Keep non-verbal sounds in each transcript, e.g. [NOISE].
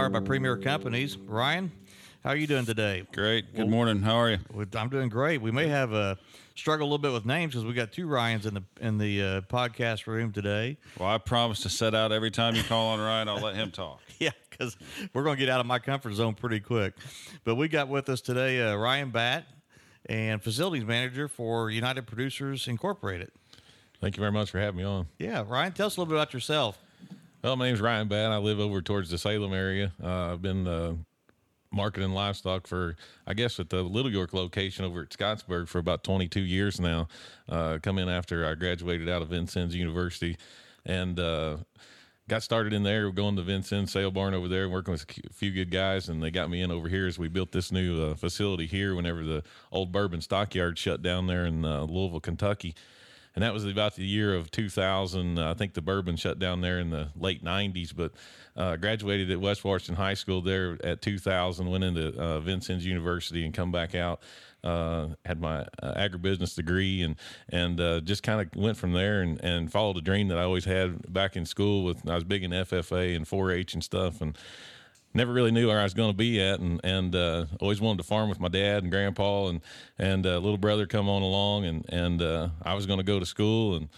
powered by Premier Companies. Ryan, how are you doing today? Great. Good morning. How are you? I'm doing great. We may have a struggle a little bit with names because we got two Ryans in the in the uh, podcast room today. Well, I promise to set out every time you call on Ryan. I'll let him talk. [LAUGHS] yeah, because we're going to get out of my comfort zone pretty quick. But we got with us today uh, Ryan Batt and facilities manager for United Producers Incorporated. Thank you very much for having me on. Yeah, Ryan, tell us a little bit about yourself. Well, my name's Ryan Batt. I live over towards the Salem area. Uh, I've been uh, marketing livestock for, I guess, at the Little York location over at Scottsburg for about 22 years now. Uh, come in after I graduated out of Vincennes University and uh, got started in there, going to Vincennes sale barn over there, working with a few good guys, and they got me in over here as we built this new uh, facility here. Whenever the old Bourbon Stockyard shut down there in uh, Louisville, Kentucky, and that was about the year of 2000. I think the bourbon shut down there in the late 90s, but uh, graduated at West Washington High School there at 2000. Went into uh, Vincennes University and come back out. Uh, had my uh, agribusiness degree and and uh, just kind of went from there and, and followed a dream that I always had back in school. With I was big in FFA and 4-H and stuff and never really knew where I was going to be at, and and uh, always wanted to farm with my dad and grandpa, and and uh, little brother come on along, and and uh, I was going to go to school, and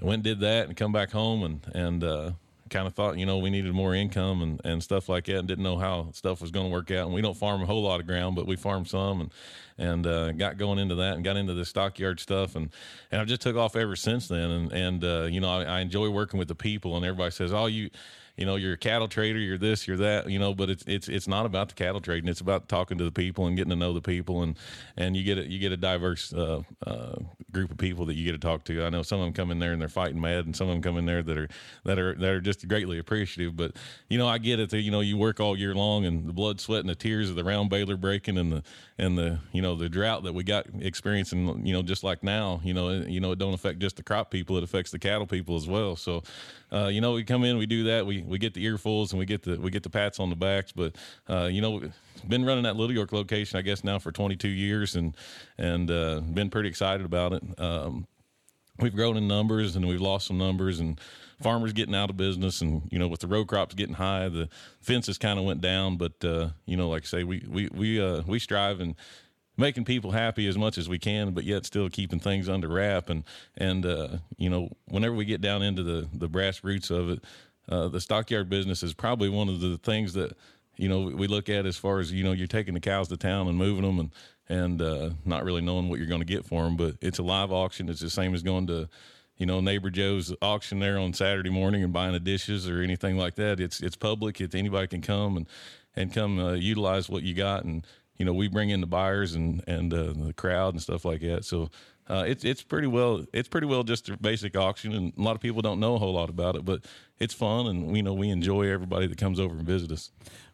went and did that, and come back home, and and uh, kind of thought you know we needed more income and and stuff like that, and didn't know how stuff was going to work out, and we don't farm a whole lot of ground, but we farm some, and and uh, got going into that, and got into the stockyard stuff, and and I've just took off ever since then, and and uh, you know I, I enjoy working with the people, and everybody says, oh you you know, you're a cattle trader, you're this, you're that, you know, but it's it's it's not about the cattle trading. It's about talking to the people and getting to know the people, and and you get a you get a diverse uh, uh, group of people that you get to talk to. I know some of them come in there and they're fighting mad, and some of them come in there that are that are that are just greatly appreciative. But you know, I get it. That, you know, you work all year long, and the blood, sweat, and the tears of the round baler breaking, and the and the you know the drought that we got experiencing. You know, just like now, you know, you know, it don't affect just the crop people; it affects the cattle people as well. So, uh, you know, we come in, we do that, we we get the earfuls and we get the we get the pats on the backs. But uh, you know, been running that Little York location, I guess now for 22 years, and and uh, been pretty excited about it. Um, we've grown in numbers and we've lost some numbers and farmers getting out of business and you know with the row crops getting high the fences kind of went down but uh, you know like I say we we we uh, we strive and making people happy as much as we can, but yet still keeping things under wrap. And and uh, you know, whenever we get down into the the brass roots of it, uh, the stockyard business is probably one of the things that you know we look at as far as you know you're taking the cows to town and moving them and and uh, not really knowing what you're going to get for them. But it's a live auction. It's the same as going to you know neighbor Joe's auction there on Saturday morning and buying the dishes or anything like that. It's it's public. It's anybody can come and and come uh, utilize what you got and you know, we bring in the buyers and and uh, the crowd and stuff like that. So uh, it's it's pretty well it's pretty well just a basic auction, and a lot of people don't know a whole lot about it, but it's fun, and we know we enjoy everybody that comes over and visit us.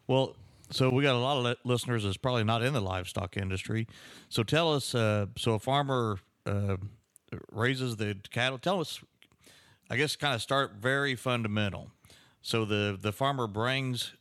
Well, so we got a lot of listeners that's probably not in the livestock industry. So tell us, uh, so a farmer uh, raises the cattle. Tell us, I guess, kind of start very fundamental. So the the farmer brings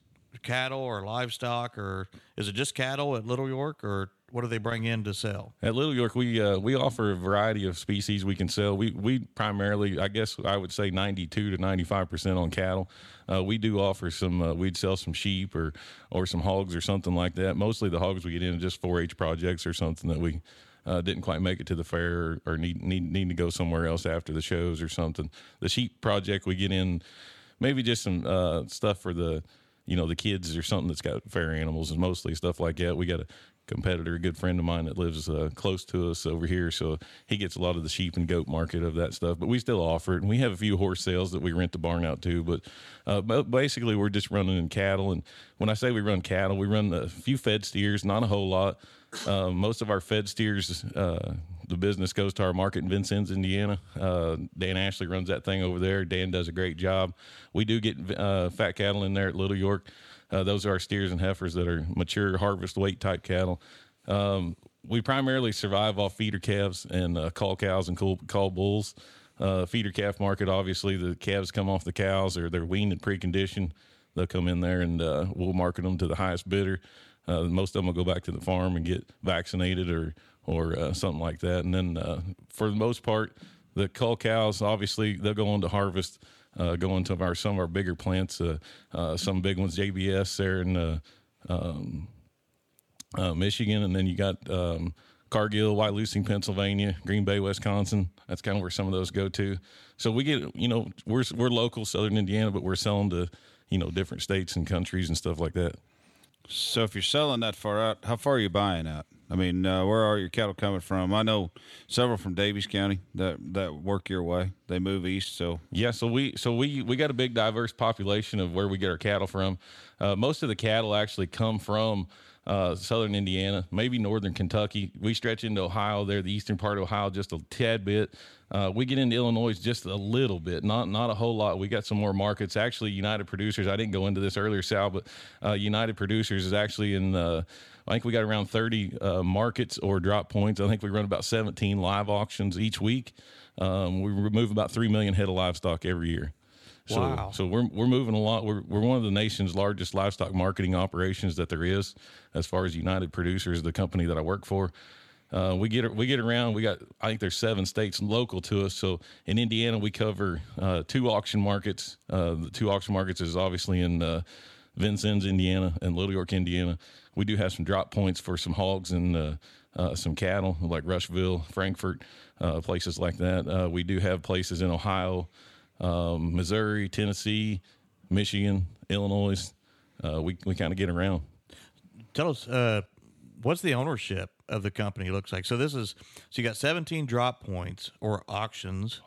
cattle or livestock, or is it just cattle at Little York, or what do they bring in to sell? At Little York, we uh, we offer a variety of species we can sell. We we primarily, I guess, I would say ninety two to ninety five percent on cattle. Uh, we do offer some. Uh, we'd sell some sheep or or some hogs or something like that. Mostly the hogs we get in just four H projects or something that we. Uh, didn't quite make it to the fair or, or need, need need to go somewhere else after the shows or something. The sheep project we get in, maybe just some uh, stuff for the you know the kids or something that's got fair animals and mostly stuff like that. We got a competitor, a good friend of mine that lives uh, close to us over here, so he gets a lot of the sheep and goat market of that stuff. But we still offer it, and we have a few horse sales that we rent the barn out to. But uh, basically, we're just running in cattle. And when I say we run cattle, we run a few fed steers, not a whole lot. Uh, most of our fed steers, uh, the business goes to our market in Vincennes, Indiana. Uh, Dan Ashley runs that thing over there. Dan does a great job. We do get uh, fat cattle in there at Little York. Uh, those are our steers and heifers that are mature harvest weight type cattle. Um, we primarily survive off feeder calves and uh, cull cows and call, cull bulls. feeder calf market, obviously, the calves come off the cows or they're weaned and preconditioned. They'll come in there and we'll market them to the highest bidder. Uh, most of them will go back to the farm and get vaccinated or or uh, something like that. And then uh, for the most part, the cull cows obviously they'll go on to harvest uh, going to our some of our bigger plants. Uh, uh, some big ones, JBS there in uh, um, Michigan, and then you got um, Cargill, Wyalusing, Pennsylvania, Green Bay, Wisconsin. That's kind of where some of those go to. So we get, you know, we're we're local, Southern Indiana, but we're selling to, you know, different states and countries and stuff like that. So if you're selling that far out, how far are you buying out? I mean, uh, where are your cattle coming from? I know several from Daviess County that that work your way. They move east, so Yeah, so we so we we got a big diverse population of where we get our cattle from. Uh, most of the cattle actually come from uh, southern Indiana, maybe northern Kentucky. We stretch into Ohio there, the eastern part of Ohio, just a tad bit. Uh, we get into Illinois just a little bit, not not a whole lot. We got some more markets. Actually, United Producers. I didn't go into this earlier, Sal, but uh, United Producers is actually in. Uh, I think we got around 30 uh, markets or drop points. I think we run about 17 live auctions each week. Um, we remove about three million head of livestock every year. So, Wow. so we're we're moving a lot. We're we're one of the nation's largest livestock marketing operations that there is, as far as United Producers, the company that I work for. Uh, we get we get around. We got I think there's seven states local to us. So in Indiana, we cover uh, two auction markets. Uh, the two auction markets is obviously in uh, Vincennes, Indiana, and Little York, Indiana. We do have some drop points for some hogs and uh, uh, some cattle like Rushville, Frankfort, uh, places like that. Uh, we do have places in Ohio, um, Missouri, Tennessee, Michigan, Illinois. Uh, we we kind of get around. Tell us, uh, what's the ownership of the company looks like? So this is so you got 17 drop points or auctions,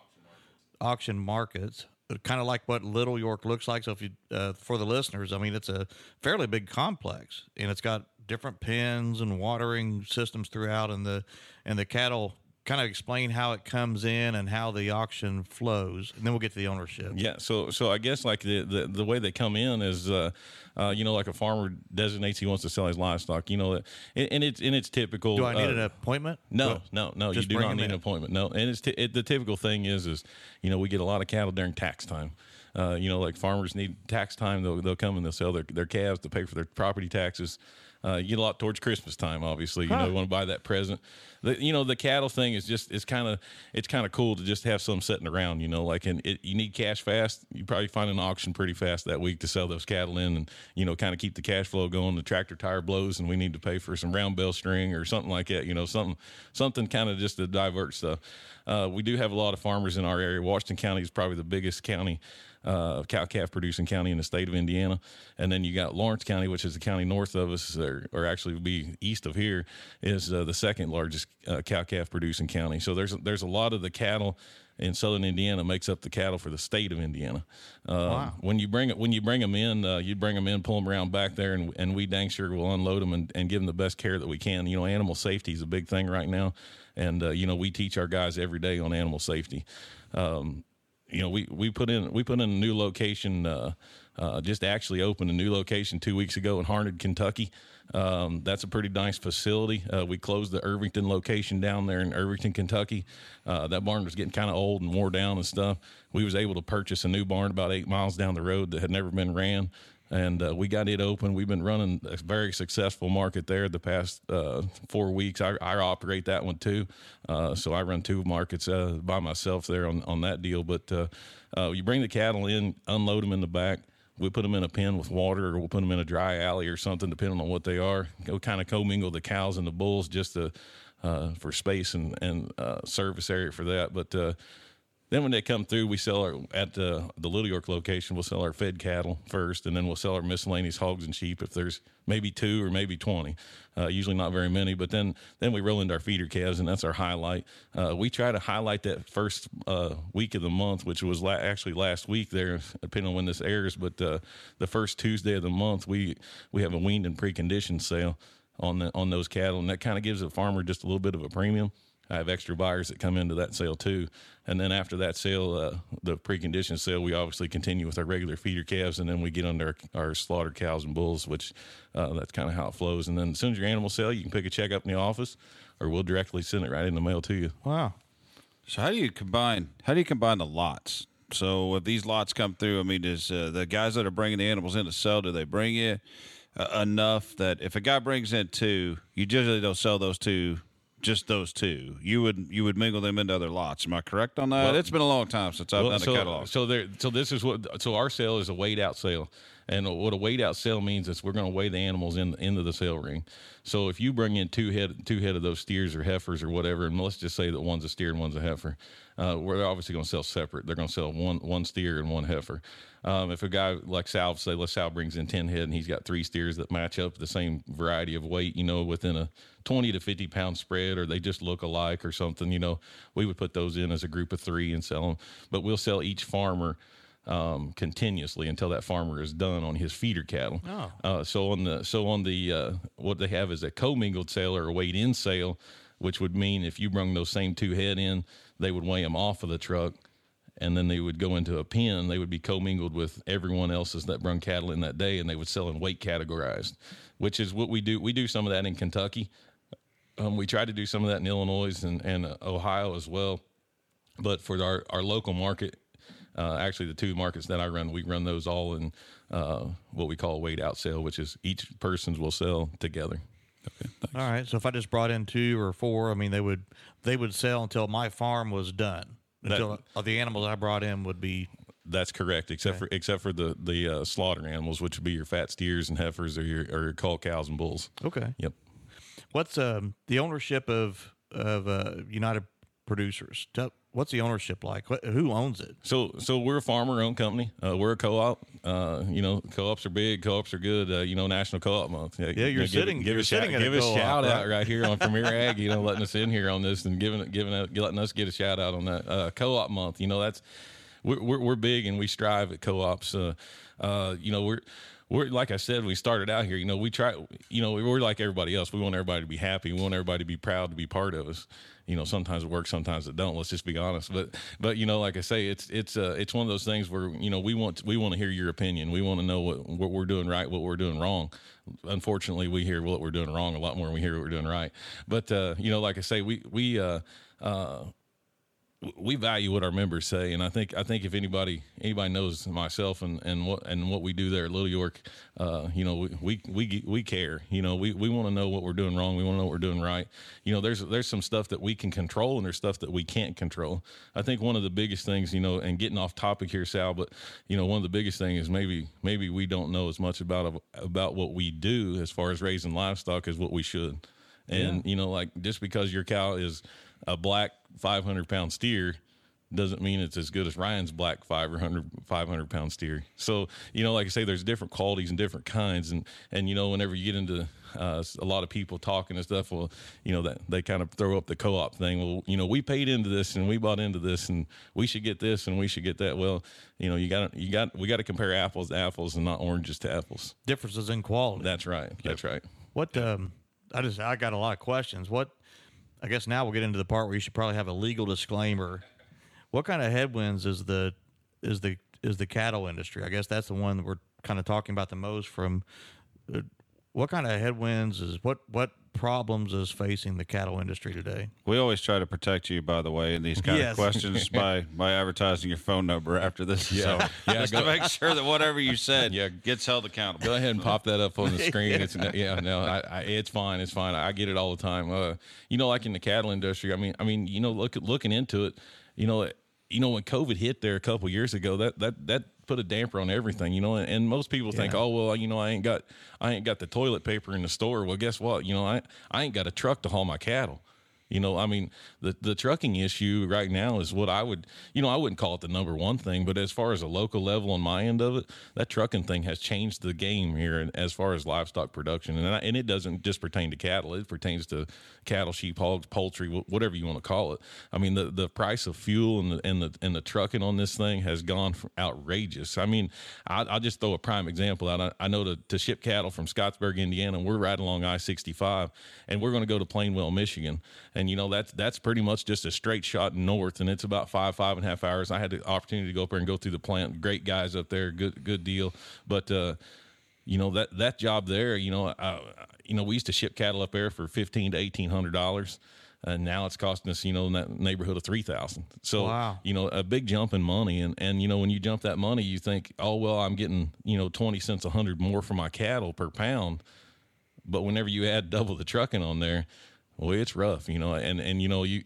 auction markets, kind of like what Little York looks like. So if you uh, for the listeners, I mean it's a fairly big complex, and it's got different pens and watering systems throughout, and the and the cattle. Kind of explain how it comes in and how the auction flows, and then we'll get to the ownership. Yeah, so so I guess like the the, the way they come in is, uh, uh, you know, like a farmer designates he wants to sell his livestock. You know, and, and it's and it's typical. Do I need uh, an appointment? No, no, no. You do not need in. an appointment. No, and it's t- it, the typical thing is is you know we get a lot of cattle during tax time. Uh, you know, like farmers need tax time. They'll they'll come and they'll sell their their calves to pay for their property taxes. Uh, you get a lot towards Christmas time, obviously. You know, you want to buy that present. The, you know, the cattle thing is just it's kind of it's kind of cool to just have some sitting around. You know, like and it, you need cash fast. You probably find an auction pretty fast that week to sell those cattle in, and you know, kind of keep the cash flow going. The tractor tire blows, and we need to pay for some round bale string or something like that. You know, something something kind of just to divert stuff. Uh, we do have a lot of farmers in our area. Washington County is probably the biggest county uh, cow calf producing county in the state of Indiana. And then you got Lawrence County, which is the county north of us, or, or actually be east of here, is uh, the second largest uh, cow calf producing county. So there's there's a lot of the cattle in southern Indiana makes up the cattle for the state of Indiana. Uh, When you bring it, when you bring them in, uh, you bring them in, pull them around back there, and, and we dang sure will unload them and, and give them the best care that we can. You know, animal safety is a big thing right now, and uh, you know we teach our guys every day on animal safety. Um, you know, we, we put in we put in a new location. Uh, uh, just actually opened a new location two weeks ago in Harned, Kentucky. Um, that's a pretty nice facility. Uh, we closed the Irvington location down there in Irvington, Kentucky. Uh, that barn was getting kind of old and wore down and stuff. We was able to purchase a new barn about eight miles down the road that had never been ran and uh, we got it open. We've been running a very successful market there the past uh, four weeks. I, I operate that one too, uh, so I run two markets uh, by myself there on, on that deal. But uh, uh, you bring the cattle in, unload them in the back. We put them in a pen with water, or we'll put them in a dry alley or something, depending on what they are. Go kind of commingle the cows and the bulls just to, for space and and service area for that. But then when they come through, we sell our at the the Little York location. We'll sell our fed cattle first, and then we'll sell our miscellaneous hogs and sheep if there's maybe two or maybe twenty. Uh, usually not very many, but then then we roll into our feeder calves, and that's our highlight. Uh, we try to highlight that first uh, week of the month, which was la- actually last week there, depending on when this airs. But uh, the first Tuesday of the month, we we have a weaned and preconditioned sale on the on those cattle, and that kind of gives the farmer just a little bit of a premium. I have extra buyers that come into that sale too. And then after that sale, uh, the preconditioned sale, we obviously continue with our regular feeder calves, and then we get under our, our slaughtered cows and bulls, which uh, that's kind of how it flows. And then as soon as your animal sale, you can pick a check up in the office, or we'll directly send it right in the mail to you. Wow. So how do you combine? How do you combine the lots? So if these lots come through, I mean, does uh, the guys that are bringing the animals in to sell, do they bring you uh, enough that if a guy brings in two, you generally don't sell those two just those two. You would you would mingle them into other lots. Am I correct on that? Well- it's been a long time since I've Well, done so, a catalog. So there, so this is what. So our sale is a weighed out sale, and what a weighed out sale means is we're going to weigh the animals in into the sale ring. So if you bring in two head two head of those steers or heifers or whatever, and let's just say that one's a steer and one's a heifer, uh, we're obviously going to sell separate. They're going to sell one one steer and one heifer. Um, if a guy like Sal, say, let's Sal brings in ten head and he's got three steers that match up the same variety of weight, you know, within a twenty to fifty pound spread, or they just look alike or something, you know, we would put those in as a group of three and sell them. But we'll sell each farmer um, continuously until that farmer is done on his feeder cattle. Oh. Uh, so on the so on the uh, what they have is a commingled sale or a weighed in sale, which would mean if you bring those same two head in, they would weigh them off of the truck, and then they would go into a pen. They would be commingled with everyone else's that brung cattle in that day, and they would sell in weight categorized, which is what we do. We do some of that in Kentucky. Um, we try to do some of that in Illinois and, and uh, Ohio as well. But for our, our local market, uh, actually the two markets that I run, we run those all in uh, what we call a weight out sale, which is each person's will sell together. Okay. All right. So if I just brought in two or four, I mean, they would they would sell until my farm was done. Until uh, the animals I brought in would be That's correct, except for except for the the uh, slaughter animals, which would be your fat steers and heifers, or your or your cull cows and bulls. okay. Yep. What's um, the ownership of of uh, United Producers? What's the ownership like? What, who owns it? So, so we're a farmer-owned company. Uh, we're a co-op. Uh, you know, co-ops are big. Co-ops are good. Uh, you know, National Co-op Month. Yeah, you're you know, sitting. Give, you're a shout, sitting a give a shout out right? here on Premier [LAUGHS] Ag. You know, letting us in here on this and giving giving a, letting us get a shout out on that uh, Co-op Month. You know, that's we're, we're we're big and we strive at co-ops. Uh, uh, you know, we're we're like I said, we started out here. You know, we try. You know, we're like everybody else. We want everybody to be happy. We want everybody to be proud to be part of us. You know, sometimes it works, sometimes it don't. Let's just be honest. But but you know, like I say, it's it's uh, it's one of those things where you know we want we want to hear your opinion. We want to know what what we're doing right, what we're doing wrong. Unfortunately, we hear what we're doing wrong a lot more than we hear what we're doing right. But uh, you know, like I say, we we uh, uh, we value what our members say, and I think I think if anybody anybody knows myself and, and what and what we do there at Little York, uh, you know, we, we we we care. You know, we, we want to know what we're doing wrong. We want to know what we're doing right. You know, there's there's some stuff that we can control, and there's stuff that we can't control. I think one of the biggest things, you know, and getting off topic here, Sal, but you know, one of the biggest things is maybe maybe we don't know as much about about what we do as far as raising livestock as what we should. And you know, like just because your cow is a black 500 pound steer doesn't mean it's as good as Ryan's black 500 500 pound steer. So you know, like I say, there's different qualities and different kinds, and and you know, whenever you get into uh, a lot of people talking and stuff, well, you know that they kind of throw up the co-op thing. Well, you know, we paid into this and we bought into this, and we should get this and we should get that. Well, you know, you got you got we got to compare apples to apples and not oranges to apples. Differences in quality. That's right. That's right. What um, I just I got a lot of questions. What I guess now we'll get into the part where you should probably have a legal disclaimer. What kind of headwinds is the is the is the cattle industry? I guess that's the one that we're kind of talking about the most. From uh, what kind of headwinds is what what problems is facing the cattle industry today? We always try to protect you, by the way, in these kind Yes. of questions [LAUGHS] by by advertising your phone number after this. Yeah. So Yeah, just go- to make sure that whatever you said Yeah. gets held accountable. Go ahead and pop that up on the [LAUGHS] screen. It's yeah, no, I, I, it's fine. It's fine. I get it all the time. Uh, you know, like in the cattle industry. I mean, I mean, you know, look looking into it. You know, you know when COVID hit there a couple years ago, that that that put a damper on everything. You know, and, and most people think, oh well, you know, I ain't got I ain't got the toilet paper in the store. Well, guess what? You know, I I ain't got a truck to haul my cattle. You know, I mean, the the trucking issue right now is what I would, you know, I wouldn't call it the number one thing, but as far as a local level on my end of it, that trucking thing has changed the game here as far as livestock production, and I, and it doesn't just pertain to cattle; it pertains to cattle, sheep, hogs, poultry, whatever you want to call it. I mean, the the price of fuel and the and the and the trucking on this thing has gone outrageous. I mean, I, I'll just throw a prime example out. I, I know to, to ship cattle from Scottsburg, Indiana, we're right along I sixty five, and we're going to go to Plainwell, Michigan, and you know that's that's pretty much just a straight shot north, and it's about five five and a half hours. I had the opportunity to go up there and go through the plant. Great guys up there, good good deal, but. uh you know that that job there you know uh, you know we used to ship cattle up there for fifteen to eighteen hundred dollars and now it's costing us you know in that neighborhood of three thousand so Wow. you know a big jump in money and and you know when you jump that money you think oh well i'm getting you know 20 cents a hundred more for my cattle per pound but whenever you add double the trucking on there Well, it's rough, you know, and and you know you.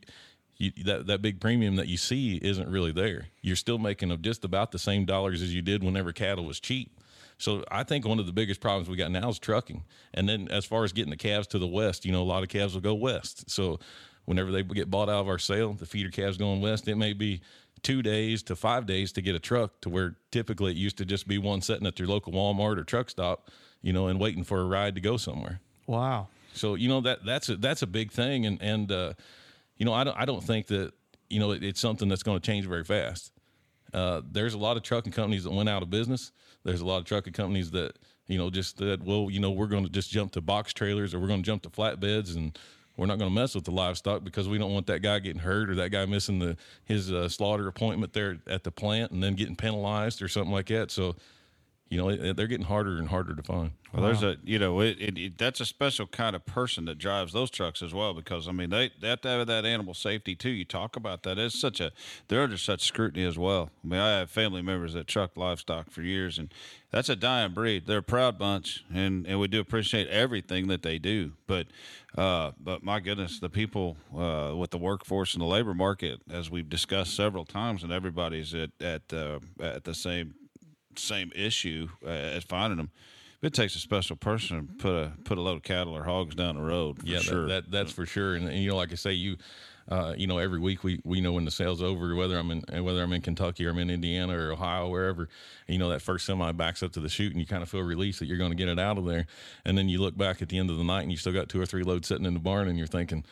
You, that that big premium that you see isn't really there. You're still making of just about the same dollars as you did whenever cattle was cheap. So I think one of the biggest problems we got now is trucking. And then as far as getting the calves to the west, you know, a lot of calves will go west. So whenever they get bought out of our sale, the feeder calves going west, it may be two days to five days to get a truck to where typically it used to just be one sitting at your local Walmart or truck stop, you know, and waiting for a ride to go somewhere. Wow. So you know that that's a that's a big thing, and and uh, you know I don't I don't think that you know it, it's something that's going to change very fast. Uh, there's a lot of trucking companies that went out of business. There's a lot of trucking companies that you know just that well you know we're going to just jump to box trailers or we're going to jump to flatbeds and we're not going to mess with the livestock because we don't want that guy getting hurt or that guy missing the his uh, slaughter appointment there at the plant and then getting penalized or something like that. So you know they're getting harder and harder to find. Well, there's a you know it, it, it, that's a special kind of person that drives those trucks as well because I mean they, they have to have that animal safety too. You talk about that. It's such a they're under such scrutiny as well. I mean I have family members that truck livestock for years and that's a dying breed. They're a proud bunch and, and we do appreciate everything that they do. But uh, but my goodness, the people uh, with the workforce and the labor market, as we've discussed several times, and everybody's at at uh, at the same same issue uh, as finding them. It takes a special person to put a put a load of cattle or hogs down the road. Yeah, sure. that, that that's for sure. And, and, you know, like I say, you, uh, you know, every week we, we know when the sale's over, whether I'm in whether I'm in Kentucky or I'm in Indiana or Ohio, wherever. And, you know, that first semi backs up to the chute, and you kind of feel released that you're going to get it out of there. And then you look back at the end of the night, and you still got two or three loads sitting in the barn, and you're thinking,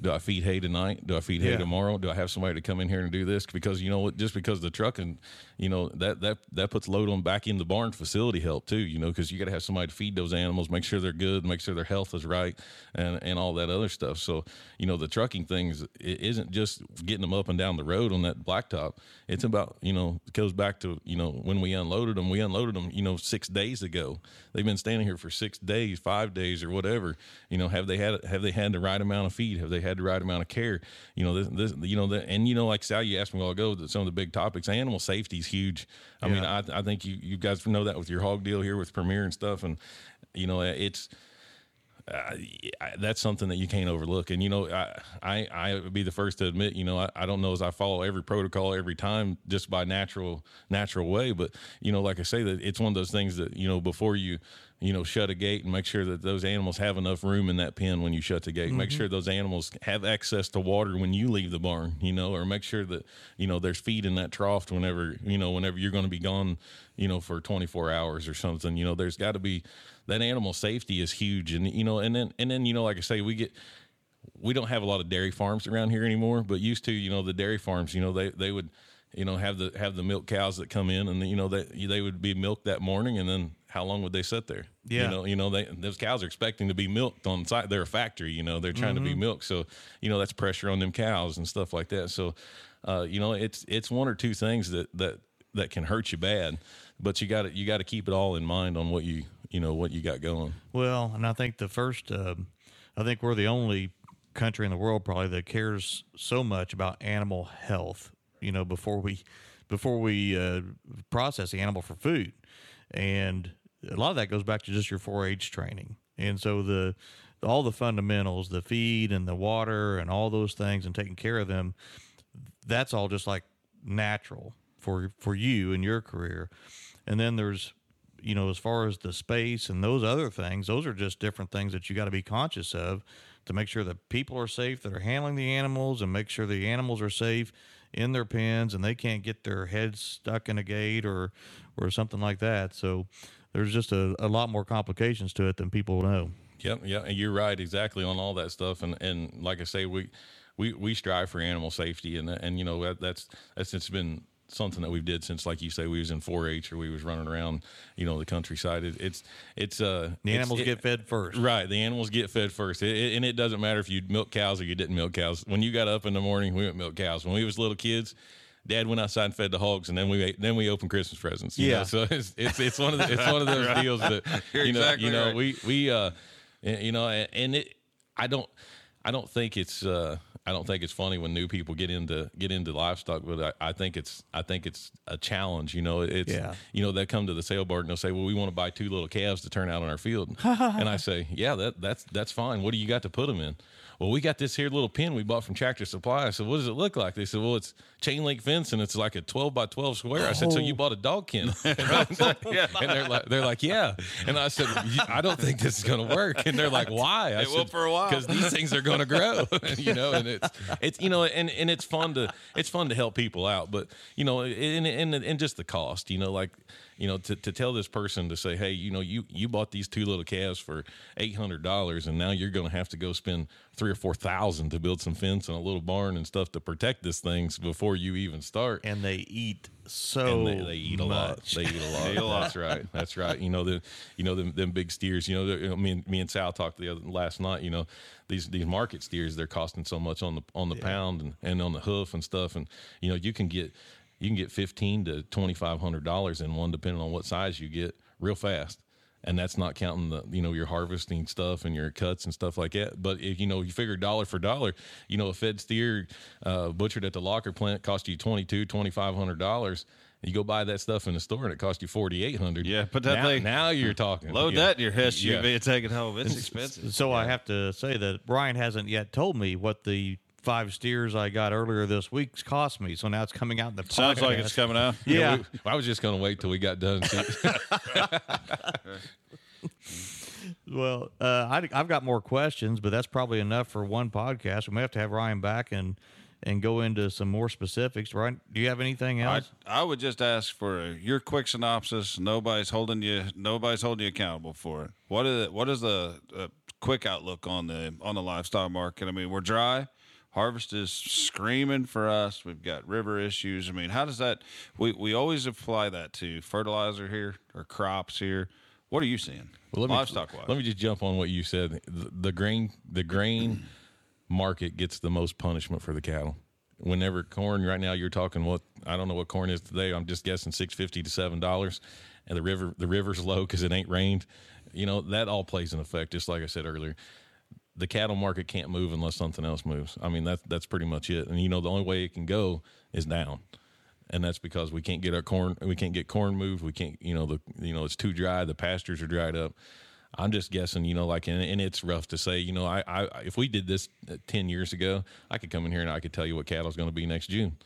do I feed hay tonight? Do I feed hay Yeah. tomorrow? Do I have somebody to come in here and do this? Because you know what, just because the trucking, you know that that that puts load on back in the barn facility help too. You know, because you got to have somebody to feed those animals, make sure they're good, make sure their health is right, and and all that other stuff. So you know, the trucking things it isn't just getting them up and down the road on that blacktop. It's about you know it goes back to you know when we unloaded them. We unloaded them you know six days ago. They've been standing here for six days, five days, or whatever. You know, have they had have they had the right amount of feed? Have they had the right amount of care? You know, this, this you know, the, and you know, like Sal, you asked me a while ago that some of the big topics, animal safety is huge. I mean, I, I think you you guys know that with your hog deal here with Premier and stuff, and you know, it's uh, that's something that you can't overlook. And you know, I I, I would be the first to admit, you know, I, I don't know as I follow every protocol every time just by natural natural way, but you know, like I say, that it's one of those things that you know before you you know shut a gate and make sure that those animals have enough room in that pen when you shut the gate. Make sure those animals have access to water when you leave the barn, you know, or make sure that you know there's feed in that trough whenever you know whenever you're going to be gone, you know, for 24 hours or something. You know, there's got to be that animal safety is huge, and you know, and then and then you know, like I say, we get we don't have a lot of dairy farms around here anymore, but used to, you know, the dairy farms, you know, they they would, you know, have the have the milk cows that come in, and you know that they would be milked that morning, and then how long would they sit there? Yeah. you know, you know, they those cows are expecting to be milked on site. They're a factory, you know, they're trying to be milked, so you know that's pressure on them cows and stuff like that. So, uh, you know, it's it's one or two things that that that can hurt you bad, but you got to you got to keep it all in mind on what you you know what you got going. Well, and I think the first, uh, I think we're the only country in the world probably that cares so much about animal health. You know, before we before we uh, process the animal for food, and a lot of that goes back to just your 4-H training. And so the all the fundamentals, the feed and the water and all those things, and taking care of them, that's all just like natural for for you and your career. And then there's you know, as far as the space and those other things, those are just different things that you got to be conscious of to make sure that people are safe that are handling the animals and make sure the animals are safe in their pens and they can't get their heads stuck in a gate or or something like that. So there's just a, a lot more complications to it than people know. Yep, yeah, and you're right exactly on all that stuff. And and like I say, we we we strive for animal safety, and and you know that, that's that's it's been something that we've did since, like you say, we was in 4-H or we was running around, you know, the countryside. It, it's it's uh The it's- animals it- get fed first. Right, the animals get fed first, It- it- and it doesn't matter if you milk cows or you didn't milk cows. When you got up in the morning, we went milk cows. When we was little kids, Dad went outside and fed the hogs, and then we ate, then we opened Christmas presents. you Yeah. know? so it's, it's it's one of the, it's one of [LAUGHS] those deals that [LAUGHS] you know exactly you know right. we we uh you know and it I don't. I don't think it's uh, I don't think it's funny when new people get into get into livestock, but I, I think it's I think it's a challenge. You know, it's Yeah. you know they come to the sale barn and they'll say, "Well, we want to buy two little calves to turn out on our field," [LAUGHS] and I say, "Yeah, that that's that's fine. What do you got to put them in?" Well, we got this here little pen we bought from Tractor Supply. I said, "What does it look like?" They said, "Well, it's chain link fence and it's like a twelve by twelve square." I said, "So you oh. bought a dog ken?" [LAUGHS] [LAUGHS] and they're like, "They're like, yeah." And I said, "I don't think this is going to work." And they're like, "Why?" I It will for a while. because these things are going to grow [LAUGHS] you know and it's it's you know and and it's fun to it's fun to help people out but you know and and, and just the cost you know like you know to, to tell this person to say hey you know you you bought these two little calves for $800 and now you're going to have to go spend three or four thousand to build some fence and a little barn and stuff to protect this things before you even start and they eat so and they, they eat a lot. They eat a lot. [LAUGHS] Eat a lot. That's right. That's right. You know the, you know them, them big steers. You know, they're- me and me and Sal talked the other last night. You know, these these market steers they're costing so much on the on the pound and, and on the hoof and stuff. And you know you can get you can get fifteen to twenty five hundred dollars in one depending on what size you get real fast. And that's not counting the you know your harvesting stuff and your cuts and stuff like that. But if you know you figure dollar for dollar, you know a fed steer uh, butchered at the locker plant cost you twenty two twenty five hundred dollars. You go buy that stuff in the store and it cost you forty eight hundred. Yeah, put that now, thing- Now you're talking. Load Yeah. that in your SUV Yeah. and take it home. It's expensive. So I have to say that Brian hasn't yet told me what the five steers I got earlier this week's cost me. So now it's coming out in the Sounds like it's coming out. Yeah. we- I was just going to wait till we got done. [LAUGHS] Well, uh, I, I've got more questions, but that's probably enough for one podcast. We may have to have Ryan back and and go into some more specifics. Ryan, do you have anything I, else? I would just ask for a, your quick synopsis. Nobody's holding you. Nobody's holding you accountable for it. What is what is the uh, quick outlook on the on the livestock market? I mean, we're dry. Harvest is screaming for us. We've got river issues. I mean, how does that? We we always apply that to fertilizer here or crops here. What are you seeing? Well, let me, livestock wise. Let me just jump on what you said. The, the grain, the grain market gets the most punishment for the cattle. Whenever corn, right now you're talking what I don't know what corn is today. I'm just guessing six fifty to seven dollars, and the river the river's low because it ain't rained. You know that all plays an effect. Just like I said earlier, the cattle market can't move unless something else moves. I mean that's that's pretty much it. And you know the only way it can go is down. And that's because we can't get our corn we can't get corn moved. We can't you know the you know it's too dry. The pastures are dried up. I'm just guessing you know like and, and it's rough to say you know I, I if we did this uh, 10 years ago i could come in here and i could tell you what cattle's going to be next june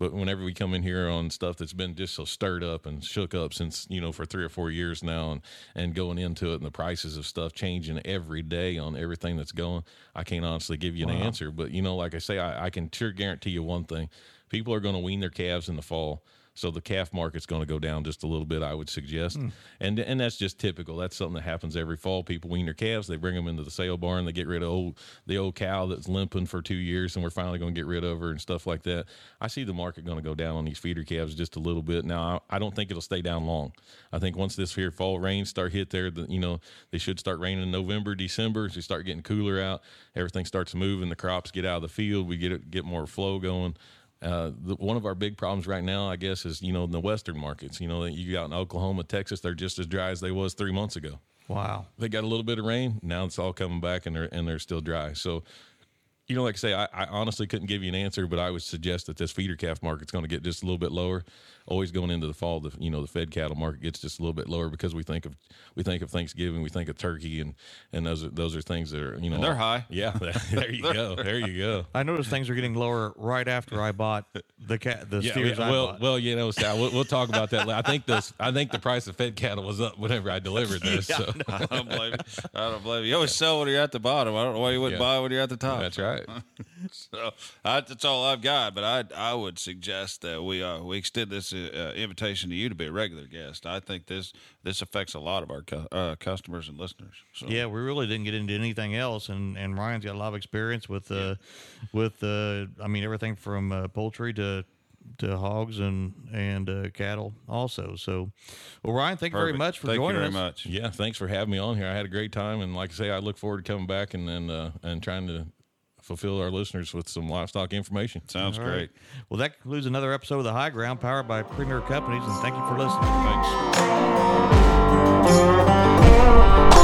but whenever we come in here on stuff that's been just so stirred up and shook up since you know for three or four years now and and going into it and the prices of stuff changing every day on everything that's going i can't honestly give you an answer. But you know like i say I, I can sure guarantee you one thing. People are going to wean their calves in the fall so the calf market's going to go down just a little bit, I would suggest, hmm. and and that's just typical. That's something that happens every fall. People wean their calves, they bring them into the sale barn, they get rid of old the old cow that's limping for two years, and we're finally going to get rid of her and stuff like that. I see the market going to go down on these feeder calves just a little bit. Now I, I don't think it'll stay down long. I think once this here fall rains start hit there, the, you know they should start raining in November, December. As we start getting cooler out, everything starts moving. The crops get out of the field. We get it, get more flow going. Uh, the, one of our big problems right now, I guess, is you know in the western markets. You know, you got in Oklahoma, Texas, they're just as dry as they was three months ago. Wow. They got a little bit of rain. Now it's all coming back, and they're and they're still dry. So, you know, like I say, I, I honestly couldn't give you an answer, but I would suggest that this feeder calf market's going to get just a little bit lower. Always going into the fall, the you know the fed cattle market gets just a little bit lower because we think of we think of Thanksgiving, we think of turkey, and and those are those are things that are you know And they're high. Yeah, [LAUGHS] there you [LAUGHS] go, there you go. I noticed things are getting lower right after I bought the cat, the Yeah, steers yeah, I well, bought. well, you know, Sal, we'll, we'll talk about that. later. I think this. I think the price of fed cattle was up whenever I delivered this. [LAUGHS] so I don't blame you. I don't blame you. You always sell when you're at the bottom. I don't know why you wouldn't Yeah. buy when you're at the top. that's right. [LAUGHS] So I, that's all I've got. But I I would suggest that we uh, we extend this uh, invitation to you to be a regular guest. I think this this affects a lot of our cu- uh, customers and listeners. So Yeah, we really didn't get into anything else, and, and Ryan's got a lot of experience with uh, with uh, I mean everything from uh, poultry to to hogs and and uh, cattle also. So, well, Ryan, thank you very much for Thank joining you very us. much. Yeah, thanks for having me on here. I had a great time, and like I say, I look forward to coming back and and uh, and trying to fulfill our listeners with some livestock information. Sounds All great. right. Well, that concludes another episode of the High Ground, powered by Premier Companies, and thank you for listening. Thanks.